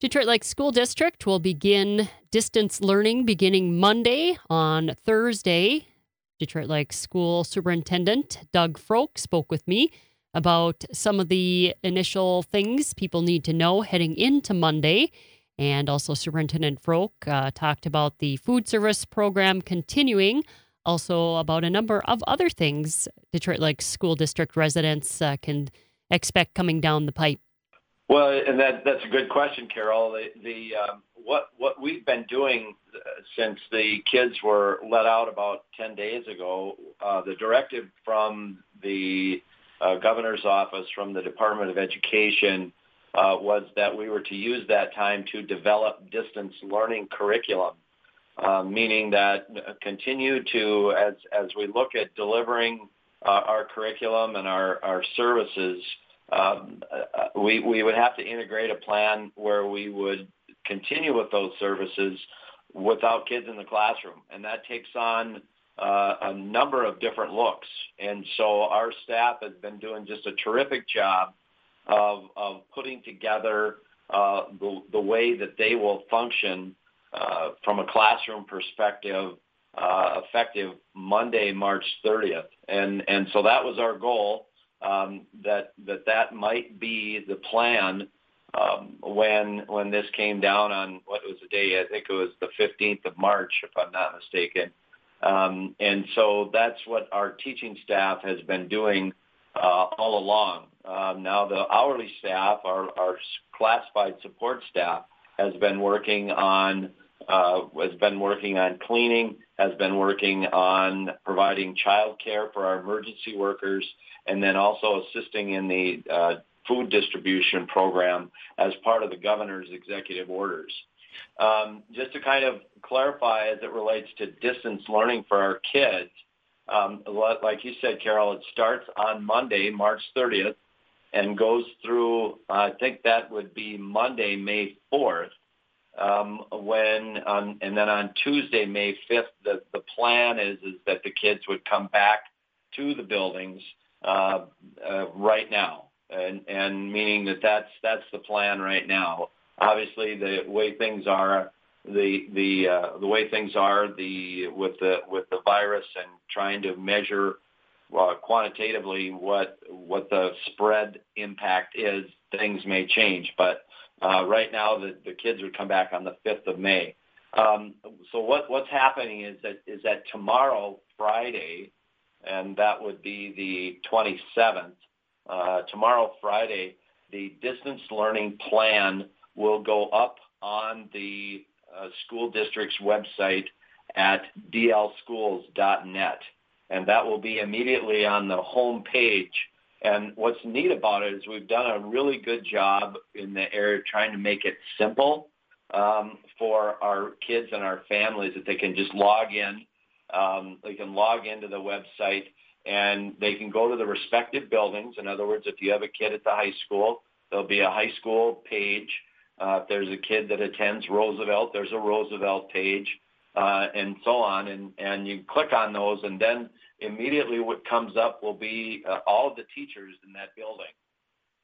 Detroit Lakes School District will begin distance learning beginning Monday on Thursday. Detroit Lakes School Superintendent Doug Froke spoke with me about some of the initial things people need to know heading into Monday. And also, Superintendent Froke uh, talked about the food service program continuing, also about a number of other things Detroit Lakes School District residents uh, can expect coming down the pipe. Well, and that that's a good question, Carol. The, the um, what what we've been doing uh, since the kids were let out about ten days ago, uh, the directive from the uh, governor's office, from the Department of Education, uh, was that we were to use that time to develop distance learning curriculum, uh, meaning that uh, continue to as as we look at delivering our curriculum and our our services we, we would have to integrate a plan where we would continue with those services without kids in the classroom. And that takes on uh, a number of different looks. And so our staff has been doing just a terrific job of, putting together uh, the, way that they will function uh, from a classroom perspective uh, effective Monday, March 30th. And, and so that was our goal um, that that that might be the plan um, when when this came down on what was the day? I think it was the 15th of March, if I'm not mistaken. Um, and so that's what our teaching staff has been doing uh, all along. Um, now the hourly staff, our, classified support staff, has been working on has been working on cleaning, has been working on providing child care for our emergency workers, and then also assisting in the uh, food distribution program as part of the governor's executive orders. Um, just to kind of clarify as it relates to distance learning for our kids, um, like you said, Carol, it starts on Monday, March 30th, and goes through, I think that would be Monday, May 4th. Um, and then on Tuesday, May 5th, the, plan is, that the kids would come back to the buildings uh, uh, right now, and, meaning that that's that's the plan right now. Obviously, the way things are, the the the way things are, the with the with the virus and trying to measure uh, quantitatively what what the spread impact is, things may change. But right now, the, kids would come back on the 5th of May. Um, so what, what's happening is that is that tomorrow, Friday, and that would be the 27th. Uh, tomorrow, Friday, the distance learning plan will go up on the uh, school district's website at dlschools.net. And that will be immediately on the home page. And what's neat about it is we've done a really good job in the area trying to make it simple um, for our kids and our families that they can just log in um, they can log into the website and they can go to the respective buildings. In other words, if you have a kid at the high school, there'll be a high school page. Uh, if there's a kid that attends Roosevelt, there's a Roosevelt page, uh, and so on. And, and you click on those, and then immediately what comes up will be uh, all the teachers in that building.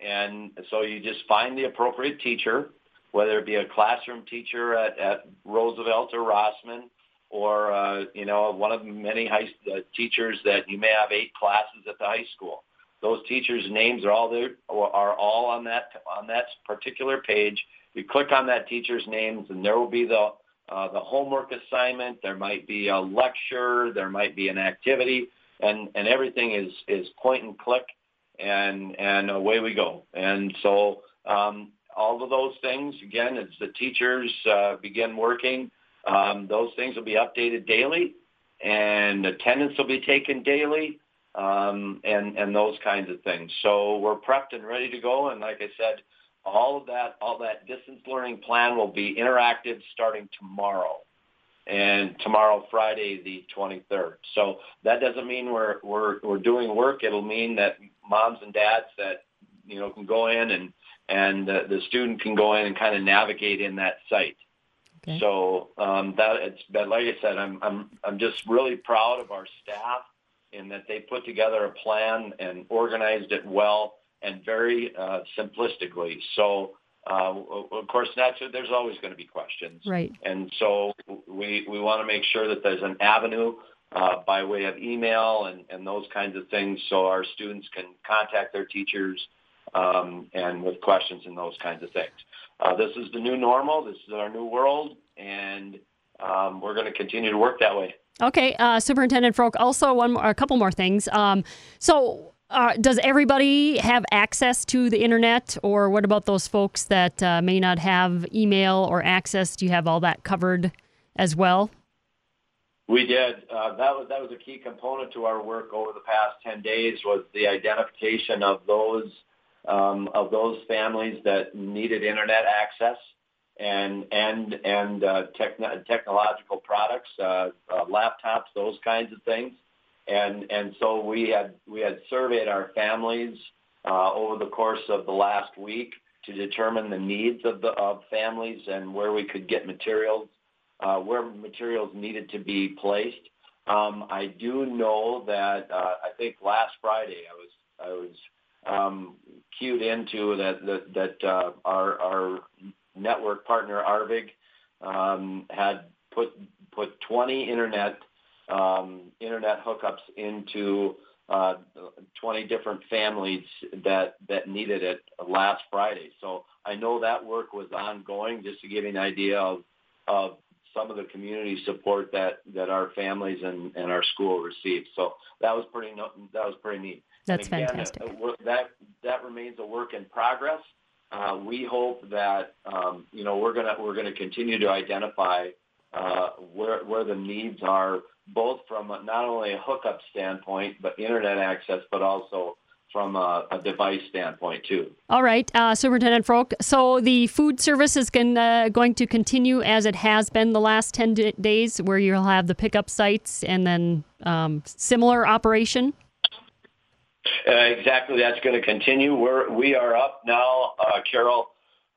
And so you just find the appropriate teacher, whether it be a classroom teacher at, at Roosevelt or Rossman, or uh, you know one of many high uh, teachers that you may have eight classes at the high school. Those teachers' names are all there are all on that on that particular page. You click on that teacher's names, and there will be the uh, the homework assignment. There might be a lecture. There might be an activity, and and everything is is point and click, and and away we go. And so um, all of those things again, as the teachers uh, begin working um, those things will be updated daily, and attendance will be taken daily, um, and and those kinds of things. So we're prepped and ready to go. And like I said, all of that all that distance learning plan will be interactive starting tomorrow, and tomorrow Friday the 23rd. So that doesn't mean we're we're we're doing work. It'll mean that moms and dads that you know can go in and and uh, the student can go in and kind of navigate in that site. Okay. So um, that it's been, like I said, I'm I'm I'm just really proud of our staff in that they put together a plan and organized it well and very uh, simplistically. So uh, of course, naturally, there's always going to be questions. Right. And so we, we want to make sure that there's an avenue uh, by way of email and, and those kinds of things so our students can contact their teachers um, and with questions and those kinds of things. Uh, this is the new normal. This is our new world, and um, we're going to continue to work that way. Okay, uh, Superintendent Froke. Also, one more, a couple more things. Um, so, uh, does everybody have access to the internet, or what about those folks that uh, may not have email or access? Do you have all that covered as well? We did. Uh, that was that was a key component to our work over the past ten days was the identification of those um, of those families that needed internet access and and and uh, techn- technological products, uh, uh, laptops, those kinds of things. And and so we had we had surveyed our families uh, over the course of the last week to determine the needs of the of families and where we could get materials, uh, where materials needed to be placed. Um, I do know that uh, I think last Friday I was I was um, cued into that that, that uh, our our network partner Arvig um, had put put 20 internet um, internet hookups into uh, 20 different families that that needed it last Friday. So I know that work was ongoing. Just to give you an idea of of some of the community support that that our families and, and our school received. So that was pretty that was pretty neat. That's again, fantastic. Uh, that that remains a work in progress. Uh, we hope that um, you know we're gonna we're gonna continue to identify uh, where where the needs are both from a, not only a hookup standpoint, but internet access, but also from a, a device standpoint too. All right, uh, Superintendent Froke. So the food service is going, uh, going to continue as it has been the last 10 d- days, where you'll have the pickup sites and then um, similar operation? Uh, exactly, that's going to continue. We're, we are up now, uh, Carol,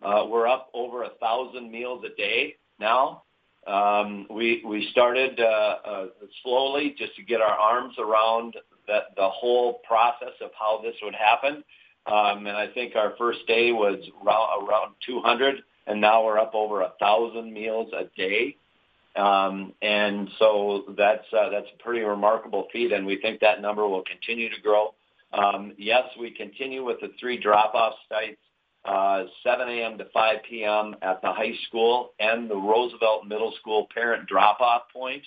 uh, we're up over a thousand meals a day now. Um, we we started uh, uh, slowly just to get our arms around that the whole process of how this would happen. Um, and I think our first day was around, around 200, and now we're up over a thousand meals a day. Um, and so that's uh, that's a pretty remarkable feat, and we think that number will continue to grow. Um, yes, we continue with the three drop-off sites uh, 7 a.m. to 5 p.m. at the high school and the Roosevelt Middle School parent drop-off point,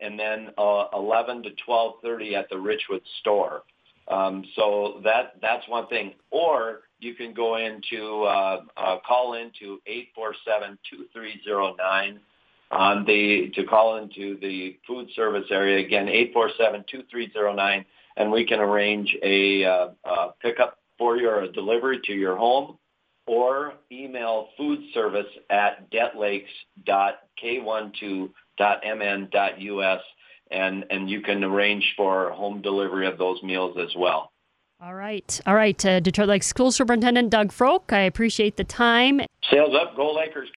and then uh, 11 to 12:30 at the Richwood store. Um, so that that's one thing. Or you can go into uh, uh, call into 847-2309 on the to call into the food service area again 847-2309 and we can arrange a uh, uh, pickup for you or a delivery to your home or email food service at detlakes.k12.mn.us and, and you can arrange for home delivery of those meals as well. All right. All right. Uh, Detroit Lakes School Superintendent Doug Froke, I appreciate the time. Sales up, go Lakers.